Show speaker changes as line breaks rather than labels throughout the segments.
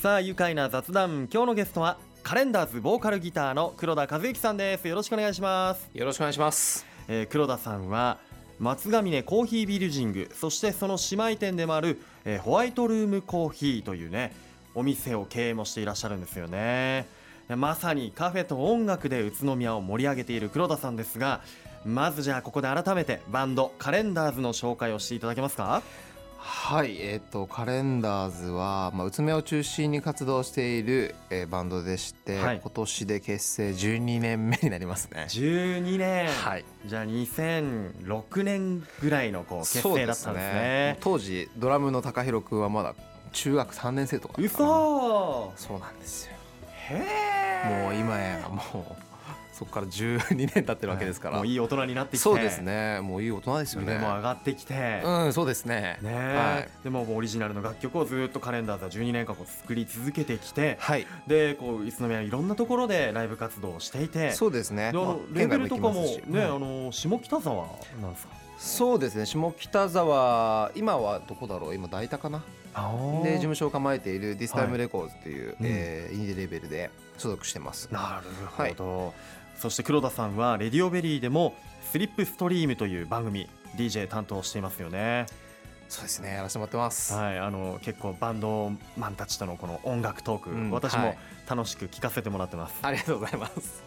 さあ愉快な雑談。今日のゲストはカレンダーズボーカルギターの黒田和之さんです。よろしくお願いします、
よろしくお願いします。
えー黒田さんは松ヶ峰コーヒービルジングそしてその姉妹店でもある、えーホワイトルームコーヒーというねお店を経営もしていらっしゃるんですよね。でまさにカフェと音楽で宇都宮を盛り上げている黒田さんですがまずじゃあここで改めてバンドカレンダーズの紹介をしていただけますか？
はいえっ、とカレンダーズは、まあ、宇都宮を中心に活動している、えーバンドでして、
はい。
今年で結成12年目になりますね。
12年、
はい。
じゃあ2006年ぐらいのこう結成だったんですね。
当時ドラムの高弘君はまだ中学3年生とかだったかな。
嘘。
そうなんですよ。
へえ
もう今やもうそこから12年経ってるわけですから、
もういい大人になってきて。
そうですね。もういい大人ですよね。
腕も上がってきて、
うんそうですね。
ね
はい。
でもオリジナルの楽曲をずっとカレンダーズは12年間こう作り続けてきて。
はい。
でこう宇都宮いろんなところでライブ活動をしていて。
そうですね。
でレベルとかもね、
はい
あの下北沢なんですか？
そうですね。下北沢今はどこだろう？今大田かな？で事務所を構えている THISTIME RECORDS という、えーインディーレベルで所属してます。
なるほど、そして黒田さんは RADIO BERRY でもスリップストリームという番組 DJ 担当していますよね。
そうですね。やらせてもらってます。
はい。あの結構バンドマンたちとのこの音楽トーク、
うん。
私も
はい。
楽しく聞かせてもらってます、
ありがとうございます。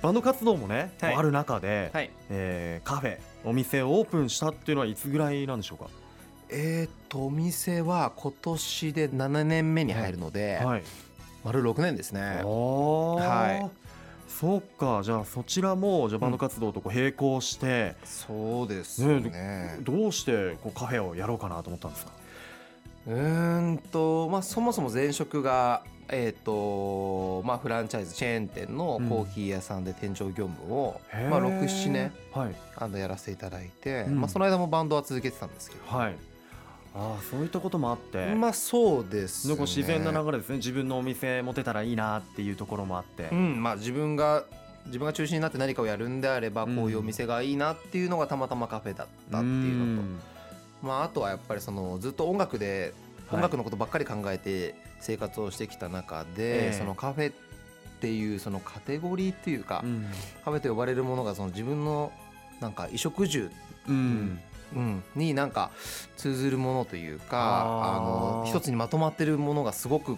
バンド活動もね、
はい。
ある中で、
はい。
えーカフェお店をオープンしたっていうのはいつぐらいなんでしょうか？
えー、とお店は今年で7年目に入るので、
はい。
丸6年ですね。はい。
そうか。じゃあそちらもじゃあバンド活動とこう並行して、
そうですね。
ねどうしてこうカフェをやろうかなと思ったんですか？
うーんとまあそもそも前職がえーとまあ、フランチャイズチェーン店のコーヒー屋さんで店長業務を、
へー
まあ、67年
はい。
あのやらせていただいて、
うん。
まあ、その間もバンドは続けてたんですけど、
はい。ああそういったこともあって、
まあそうですね。
自然な流れですね。自分のお店持てたらいいなっていうところもあって、
うんまあ、自分が自分が中心になって何かをやるんであれば
うん。
こういうお店がいいなっていうのがたまたまカフェだったっていうのと、
ん。
まあ、あとはやっぱりそのずっと音楽で
はい
音楽のことばっかり考えて生活をしてきた中
ええ。
で、そのカフェっていうそのカテゴリーっていうか、
うん。
カフェと呼ばれるものがその自分のなんか衣食住、
うん。
うん、になんか通ずるものというか
あ
の一つにまとまってるものがすごく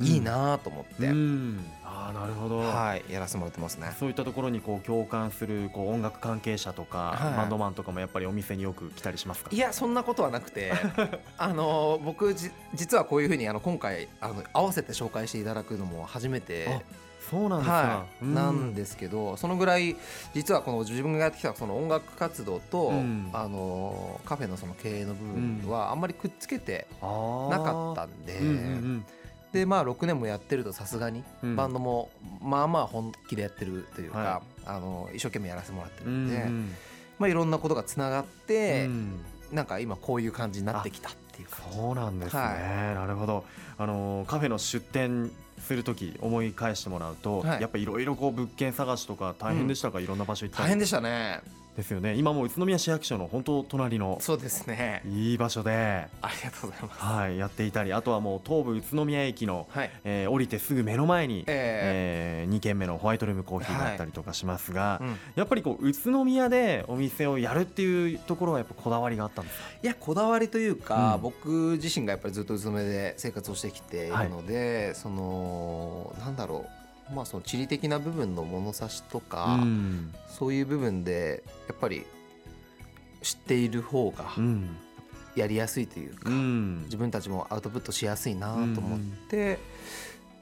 いいなと思って、
うんなるほど、
はい、やらせてもらってますね。
そういったところにこう共感するこう音楽関係者とか、
はい。
バンドマンとかもやっぱりお店によく来たりしますか？
いやそんなことはなくて あの僕じ実はこういうふうにあの今回あの合わせて紹介していただくのも初めて。
そうなんですか、
はい、なんですけどそのぐらい実はこの自分がやってきたその音楽活動と、
うん。
あのカフェのその経営の部分はあんまりくっつけてなかったんで、
うんうん
でまあ6年もやってるとさすがに
うん。
バンドもまあまあ本気でやってるというか、
は
あの一生懸命やらせてもらってるんで、
うん
まあ、いろんなことがつながって、
うん。
なんか今こういう感じになってきたっていう感じ。
そうなんですね、
は
なるほど。あのカフェの出店する時思い返してもらうと、
はい。
やっぱいろいろこう物件探しとか大変でしたか、いろんな場所行ったり。
大変でしたね
ですよね。今もう宇都宮市役所の本当隣の
そうですね。
いい場所で、
ありがとうございます。
はい、やっていたりあとはもう東武宇都宮駅の、
はい。
えー降りてすぐ目の前に、
え
え2軒目のホワイトルームコーヒーがあったりとかしますが、
うん。
やっぱりこう宇都宮でお店をやるっていうところはやっぱこだわりがあったんですか？
いやこだわりというか、
うん。
僕自身がやっぱりずっと宇都宮で生活をしてきているので、そのなんだろうまあその地理的な部分の物差しとか、
うん。
そういう部分でやっぱり知っている方が
うん。
やりやすいというか、
うん。
自分たちもアウトプットしやすいなと思って、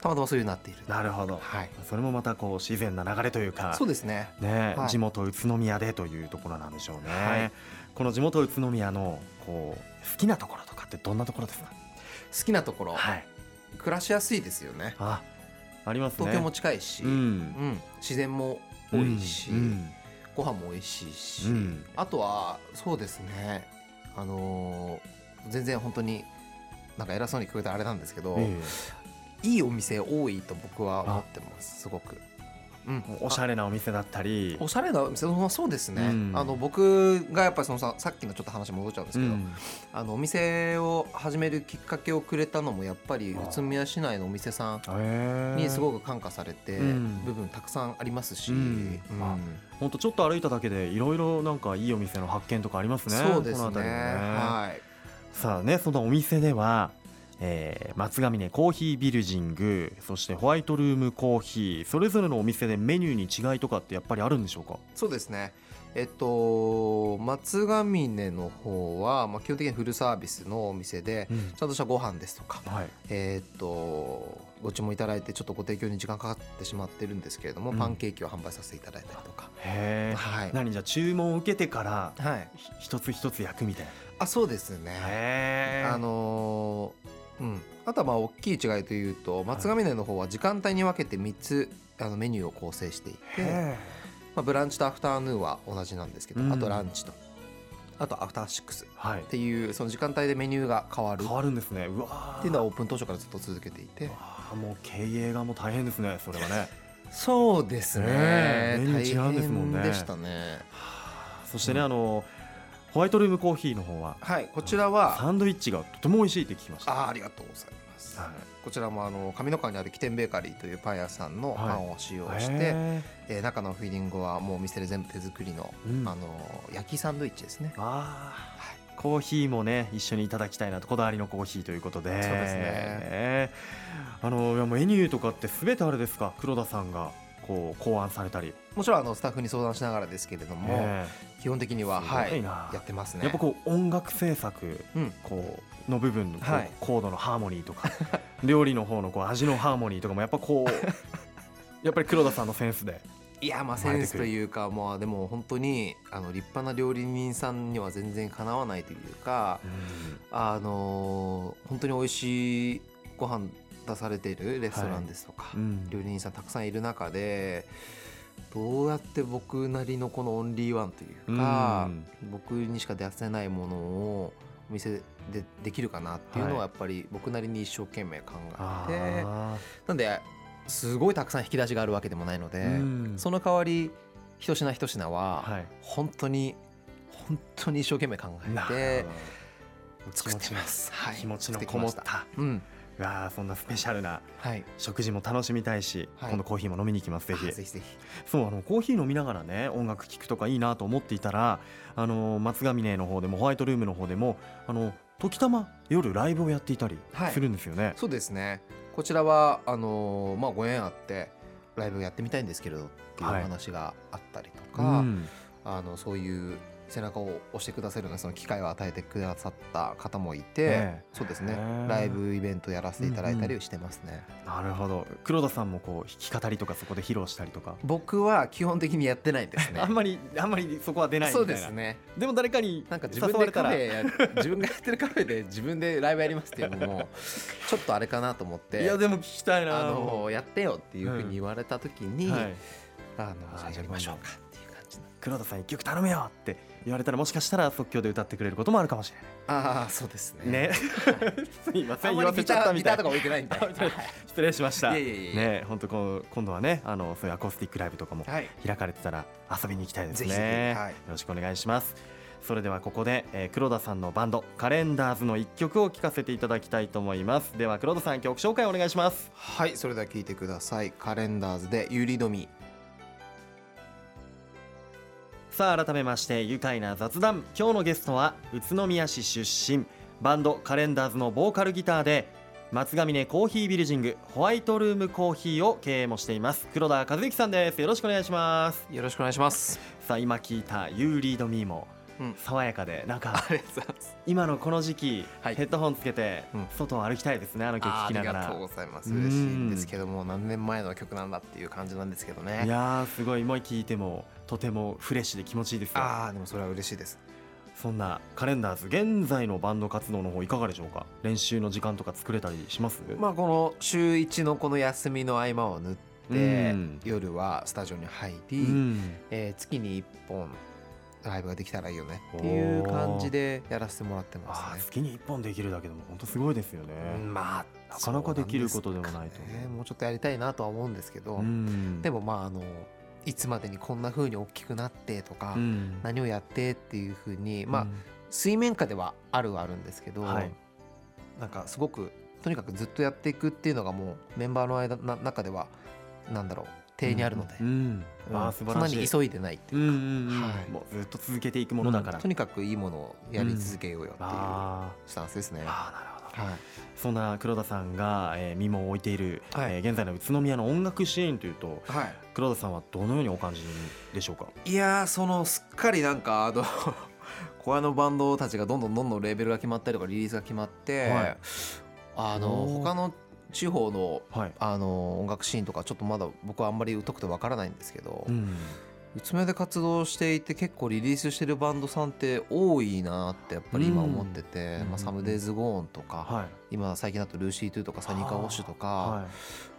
たまたまそういうふうになっている。
なるほど、
はい、
それもまたこう自然な流れというか
そうですね。
ね、
はい。
地元宇都宮でというところなんでしょうね、
はい。
この地元宇都宮のこう好きなところとかってどんなところですか？
好きなところ、
はい。
暮らしやすいですよね。
あありますね。
東京も近いし、
う
うん。
ん
自然も多いし、
うん
ご飯も美味しいし、
うん。
あとはそうですね。あのー全然本当になんか偉そうに聞こえたらあれなんですけど、
え。
いいお店多いと僕は思ってますすごく。うん。
おしゃれなお店だったり。
おしゃれなお店。もそうですね、
うん。
あの僕がやっぱりそのささっきのちょっと話戻っちゃうんですけど、
うん。
あのお店を始めるきっかけをくれたのもやっぱり宇都宮市内のお店さんにすごく感化されて
うん
部分たくさんありますし、
うん。
うん。
あほんとちょっと歩いただけでいろいろなんかいいお店の発見とかありますね。
そうですね。
ね。
はい。
さあねそのお店では、えー松ヶ峰コーヒービルジングそしてホワイトルームコーヒーそれぞれのお店でメニューに違いとかってやっぱりあるんでしょうか？
そうですね。えっと松ヶ峰の方は、まあ、基本的にフルサービスのお店で、
うん。
ちゃんとしたご飯ですとか
はい。
えーっとご注文いただいてちょっとご提供に時間かかってしまってるんですけれども、
うん。
パンケーキを販売させていただいたりとか、
へえ、
はい。
何？じゃあ注文を受けてから
はい、
ひ一つ一つ焼くみたいな。
あそうですね。
へえ
あのーうん。あとはまあ大きい違いというと松ヶ峰の方は時間帯に分けて3つあのメニューを構成していて、
へ
まあ、ブランチとアフターヌーンは同じなんですけど、
うん。
あとランチとあとアフターシックスっていうその時間帯でメニューが変わる。
変わるんですね。うわー。
っていうのはオープン当初からずっと続けていて。
うわーもう経営がもう大変ですねそれはね。
そうです
ね。えメニュー違うんですもんね。
大変でしたね。
そしてね、
うん。
あのホワイトルームコーヒーの方は
はいこちらは
サンドイッチがとても美味しいって聞きました。
あーありがとうございます、
はい。
こちらもあの上の川にある起点ベーカリーというパン屋さんのパンを使用して、
へ
えー中のフィーリングはもうお店で全部手作りの、
ーうん
あの焼きサンドイッチですね。
あ。ーコーヒーもね一緒にいただきたいなとこだわりのコーヒーということで。
そうですね。
あのいやメニューとかってすべてあれですか？黒田さんがこう考案されたり。
もちろんあのスタッフに相談しながらですけれども、
ね
基本的にははいやってますね。
やっぱこう音楽制作
うん。
こうの部分のコードのハーモニーとか 料理の方のこう味のハーモニーとかもやっぱこう やっぱり黒田さんのセンスで。
いやまあセンスというかまあでも本当にあの立派な料理人さんには全然かなわないというかあのー本当に美味しいご飯出されているレストランですとか、
うん。
料理人さんたくさんいる中でどうやって僕なりのこのオンリーワンというか、
うん。
僕にしか出せないものをお店でできるかなっていうの
はい。
はやっぱり僕なりに一生懸命考えて、
あ
なんですごいたくさん引き出しがあるわけでもないので、
ーうん。
その代わり一品一品は
はい。
本当に本当に一生懸命考
な
えて作ってます。はい、
気持ちのこもった。
うん、
うわーそんなスペシャルな
はい。
食事も楽しみたいし、
はい
今度コーヒーも飲みに行きますぜひ
あぜひぜひ。
そうあのコーヒー飲みながらね音楽聴くとかいいなと思っていたらあの松ヶ峰の方でもホワイトルームの方でもあの時たま夜ライブをやっていたり
はい
するんですよね、
そうですね。こちらはあのーまあご縁あってライブをやってみたいんですけれどっていう話があったりと
う
か、
ん
あのそういう背中を押してくださるようなその機会を与えてくださった方もいて、
ええ。
そうですね。
へえ。
ライブイベントやらせていただいたりしてますね、
なるほど。黒田さんもこう弾き語りとかそこで披露したりとか、
僕は基本的にやってないですね。
あんまりあんまりそこは出ない
そ
いうな
ですね。
でも誰かに
なんか自分でカフェや自分がやってるカフェで自分でライブやりますっていうのも ちょっとあれかなと思って。
いやでも聞きたいな
あのやってよっていうふうに言われた時に、
はい、
あの
あ
じゃあやりましょうか
黒田さん一曲頼むよって言われたらもしかしたら即興で歌ってくれることもあるかもしれ
ああそうですね。
ないね。すいませ
あんまり
ん言わせちゃったみたい。
ギターとか置いてないんで。
あ失礼しました。
いやいやいやいや
ね本当こう今度はねあのそういうアコースティックライブとかも
はい。
開かれてたら遊びに行きたいですね。
はい。
よろしくお願いします。それではここで、えー黒田さんのバンドカレンダーズの一曲を聴かせていただきたいと思います。では黒田さん曲紹介お願いします。
はいそれでは聞いてください。カレンダーズでユリドミ
さあ改めまして愉快な雑談。今日のゲストは宇都宮市出身バンドカレンダーズのボーカルギターで松ヶ峰コーヒービルジングホワイトルームコーヒーを経営もしています黒田和之さんです。よろしくお願いします。
よろしくお願いします。
さあ今聞いた「You Lead Me」も
うん
爽やかでなんか今のこの時期、
はい。
ヘッドホンつけて
うん。
外を歩きたいですねあの曲聴
あ
きながら。
ありがとうございます。
うん
嬉しいんですけども何年前の曲なんだっていう感じなんですけどね。
いやーすごい。もう聞いてもとてもフレッシュで気持ちいいですよ。
ああでもそれは嬉しいです。
そんなカレンダーズ現在のバンド活動の方いかがでしょうか？練習の時間とか作れたりします？
まあこの週一のこの休みの合間を縫って、
うん。
夜はスタジオに入り、
うん。
えー月に1本ライブができたらいいよね。っていう感じでやらせてもらって
あ
ますね。
ー月に1本できるだけでも本当すごいですよね、
うんまあ
なかなかできることでもないと
ね。もうちょっとやりたいなとは思うんですけど、
うん。
でもまああのいつまでにこんな風に大きくなってとか、
うん。
何をやってっていう風にまあ、
うん
水面下ではあるはあるんですけど、
はい。
なんかすごくとにかくずっとやっていくっていうのがもうメンバーの間な中ではなんだろう定にあるので、
うん。
うん。
あー素晴らしい。
そんなに急いでないっていう
うんうんうん。
はい。
もうずっと続けていくものだから、
とにかくいいものをやり続けようよっていう
あ
スタンスですね。
ー。あーなるほど。
はい、
そんな黒田さんが、えー、身も置いている、
はい。
えー現在の宇都宮の音楽シーンというと
はい。
黒田さんはどのようにお感じでしょうか？
いやーそのすっかりなんかあの 小屋のバンドたちがどんどんどんどんレーベルが決まったりとかリリースが決まって、
はい。
あの他の地方の
はい、
あの音楽シーンとかちょっとまだ僕はあんまり疎くてわからないんですけど、
うん、
宇都宮で活動していて結構リリースしてるバンドさんって多いなってやっぱり今思ってて、
うん。
まあ、 Someday's Gone とか、
はい。
今最近だと Lucie,Too とか SUNNY CAR WASH とか、
は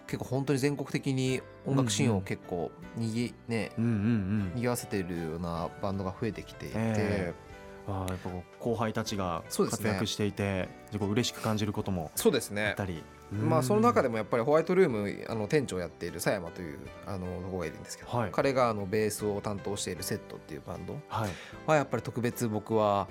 結構本当に全国的に音楽シーンを結構にぎ、ね
い、うんうんうん。
にぎわせてるようなバンドが増えてきていて、
えあーやっぱ後輩たちが活躍していて、う嬉しく感じることも
そうですね。
あったり、
まあその中で
も
もやっぱりホワイトルームあの店長をやっている佐山というあの子がいるんですけど、
はい。
彼があのベースを担当しているセットっていうバンド
はい、
はやっぱり特別僕は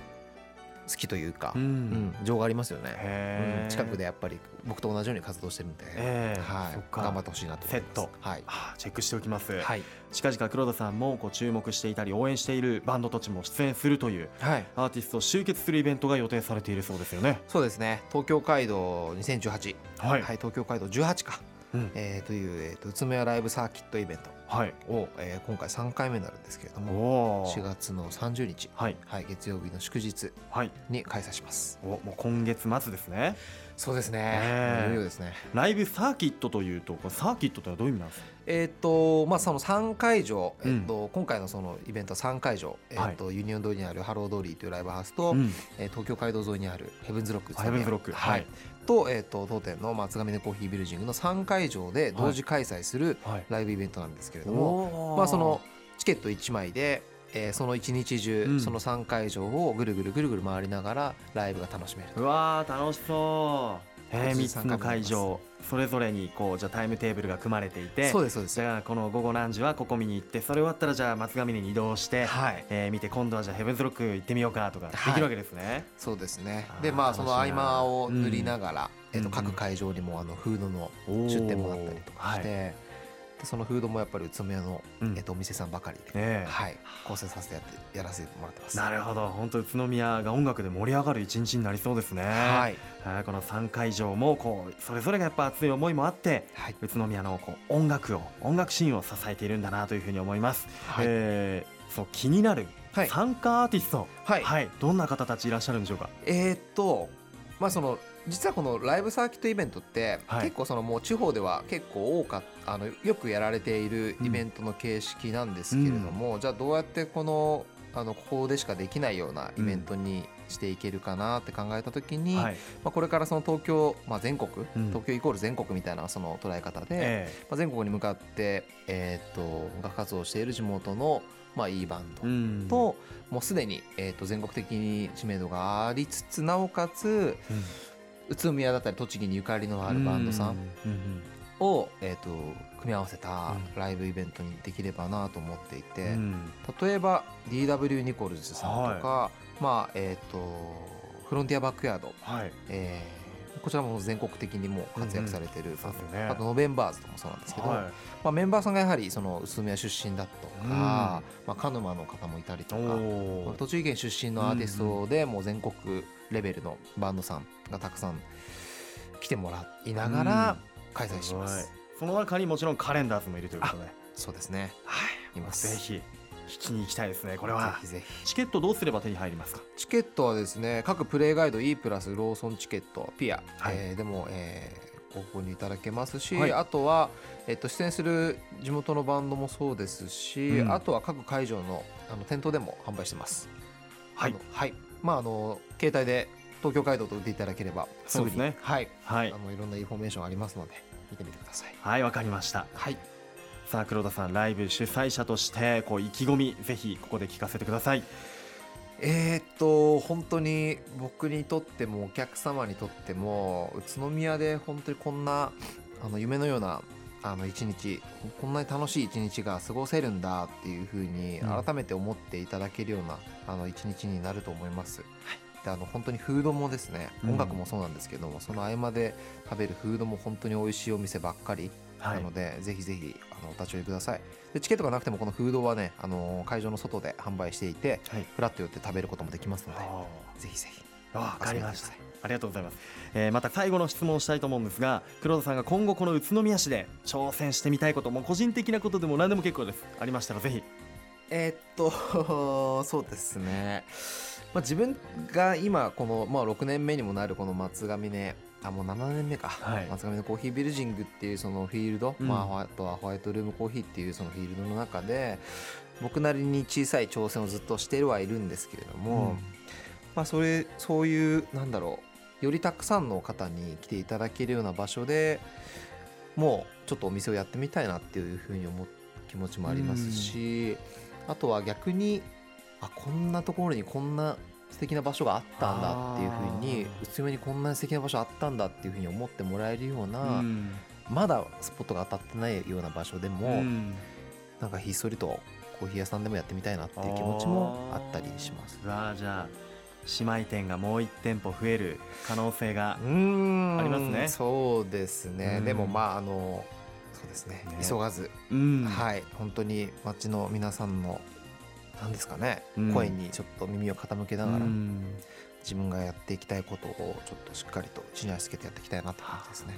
好きというか、
う
うんん、情がありますよね、うん近くでやっぱり僕と同じように活動してるんで、
ええ
はい。頑張ってほしいなと思います。
セット。
はい、
あーチェックしておきます、
はい。
近々黒田さんもこう注目していたり応援しているバンドたちも出演するという
はい、
アーティストを集結するイベントが予定されているそうですよね。
そうですね。東京街道2018、
は
はい東京街道18か、
うん。
えーという、えー、と宇都宮ライブサーキットイベント。
はい。
を、えー今回3回目になるんですけれど
お
も
お
4月の30日、
はい。
はい、月曜日の祝日
はい。
に開催します。
おもう今月末ですね。
そうですね、
ねえ。
いよいよですね。
ライブサーキットというとサーキットというのはどういう意味なんですか？
えっ、とまあその3会場、
うん。
えっと今回のそのイベントは3会場、えっとユニオン通りにある HELLO DOLLY というライブハウスと、
うん。
えー東京街道沿いにある
HEAVEN'S ROCK HEAVEN'S ROCK。
は
はいい、
と,、えっと当店のマツガミネコーヒービルヂングの3会場で同時開催する
はい。
ライブイベントなんですけれども、
おー。
まあそのチケット1枚で、えーその一日中、
うん。
その3会場をぐるぐるぐるぐる回りながらライブが楽しめると。
うわー楽しそう。えー、3つ
83
の会場それぞれにこうじゃあタイムテーブルが組まれていて
そうですそうです。
じゃあこの午後何時はここ見に行ってそれ終わったらじゃあ松上に移動して、
はい。
えー見て今度はじゃあヘブンズロック行ってみようかとかで
はい。
きるわけですね、
そうですね。でまあその合間を塗りながら、えっと
うんうん
各会場にもあのフードの出店もあったりとかして、
はい
でそのフードもやっぱり宇都宮の、
うん。
えっとお店さんばかりで、
ねえ。
はい、構成させてやってやらせてもらってます。
なるほど。本当宇都宮が音楽で盛り上がる一日になりそうですね。
はい、
はい。この3会場もこうそれぞれがやっぱ熱い思いもあって
はい、
宇都宮のこう音楽を音楽シーンを支えているんだなというふうに思います、
はい。
えーそう気になる
はい。
参加アーティスト、
はい。
どんな方たちいらっしゃるんでしょうか？
えーっとまあその実はこのライブサーキットイベントって、
はい。
結構そのもう地方では結構多かっあのよくやられているイベントの形式なんですけれども、じゃあどうやってこのあのここでしかできないようなイベントにしていけるかなって考えた時に、
はい。
まあ、これからその東京、まあ、全国、
うん。
東京イコール全国みたいなその捉え方で、
え
まあ、全国に向かって、えーっと音楽活動をしている地元の、まあ、いいバンドと、もうすでに、えー、と全国的に知名度がありつつなおかつ
うん
宇都宮だったり栃木にゆかりのあるバンドさんを、えー、と組み合わせた
うん。
ライブイベントにできればなと思っていて、
うん。
例えば DW ニコルズさんとか、まあえっ、とフロンティアバックヤード、
はい。
えーこちらも全国的にも活躍されてる、
そうですよね。
あとノベンバーズともそうなんですけど、
はい。
まあ、メンバーさんがやはりその宇都宮出身だとか、
うん。
まあ、鹿沼の方もいたりとか栃木県出身のアーティストでもう全国レベルのバンドさんがたくさん来てもらいながら開催します。
すごい。その中にもちろんカレンダーズもいるということで。
そうですね。
はい。
います。
ぜひ聞きに行きたいですねこれは。
ぜひぜひ。
チケットどうすれば手に入りますか？
チケットはですね各プレイガイド E プラスローソンチケットピア、
はい。
えーでも、えーご購入いただけますし、
はい。
あとは、えっと出演する地元のバンドもそうですし、
うん。
あとは各会場のあの店頭でも販売してます。
はい。
はい。まああの携帯で東京街道と打っていただければすぐに
ね
はい、
はい。
あのいろんなインフォメーションありますので見てみてください。
はいわかりました。
はい。
さあ黒田さんライブ主催者としてこう意気込みぜひここで聞かせてください。
えー、っと本当に僕にとってもお客様にとっても宇都宮で本当にこんなあの夢のようなあの一日こんなに楽しい一日が過ごせるんだっていうふうに
うん。
改めて思っていただけるような、あの一日になると思います。であの本当にフードもですね
うん。
音楽もそうなんですけども、その合間で食べるフードも本当に美味しいお店ばっかり。
は
なので、ぜひぜひあのお立ち寄りください。でチケットがなくてもこのフードはねあの会場の外で販売していて
はい。
フラッと寄って食べることもできますので
あ
ぜひぜひ。
ーわかりました。ありがとうございます、えーまた最後の質問をしたいと思うんですが黒田さんが今後この宇都宮市で挑戦してみたいことも個人的なことでも何でも結構です。ありましたらぜひ。
えーっと そうですね、まあ、自分が今この、まあ、6年目にもなるこの松ヶ峰あもう7年目か、
はい。
松ヶ峰コーヒービルジングっていうそのフィールド、
うん。
まあ、あとはホワイトルームコーヒーっていうそのフィールドの中で僕なりに小さい挑戦をずっとしてはいるんですけれども、まあ、それそういうなんだろうよりたくさんの方に来ていただけるような場所でもうちょっとお店をやってみたいなっていうふうに思う気持ちもありますし、あとは逆にあこんなところにこんな素敵な場所があったんだっていうふうに宇都宮にこんな素敵な場所あったんだっていうふうに思ってもらえるような、
うん。
まだスポットが当たってないような場所でも、
うん。
なんかひっそりとコーヒー屋さんでもやってみたいなっていう気持ちもあったりします。
あじゃあ姉妹店がもう1店舗増える可能性がありますね。
そうですね、
うん。
でもまああのそうですね。
ね。
急がず、
うん。
はい。本当に街の皆さんのなんですかね、
うん。
声にちょっと耳を傾けながら、
うん。
自分がやっていきたいことをちょっとしっかりと地に足つけてやっていきたいなって感じですね。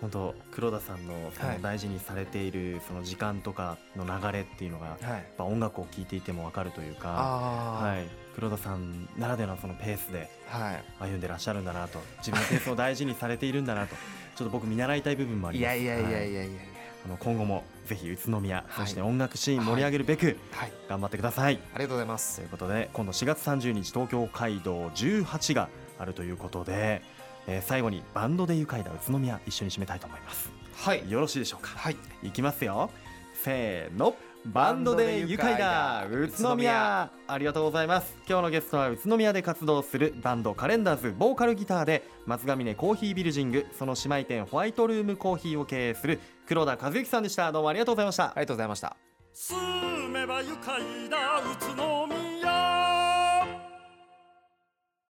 本当黒田さんのそ
はい。
の大事にされているその時間とかの流れっていうのがやっ
はい、
ぱ音楽を聴いていても分かるというか、はい、黒田さんならではのそのペースで
はい。
歩んでらっしゃるんだなと自分のペースを大事にされているんだなとちょっと僕見習いたい部分もあります。
いやいやいやいや
はい
いやいや
あの今後もぜひ宇都宮、
はい。
そして音楽シーン盛り上げるべく
はい。
頑張ってください、
ありがとうございます。
ということで今度4月30日東京街道18があるということで、えー最後にバンドで愉快な宇都宮一緒に締めたいと思います。
はい。
よろしいでしょうか？
はい。
いきますよ。せーの。バンドで愉快だ宇都宮。ありがとうございます。今日のゲストは宇都宮で活動するバンドカレンダーズボーカルギターで松ヶ峰コーヒービルジングその姉妹店ホワイトルームコーヒーを経営する黒田和之さんでした。どうもありがとうございました。
ありがとうございました
住めば愉快な宇都宮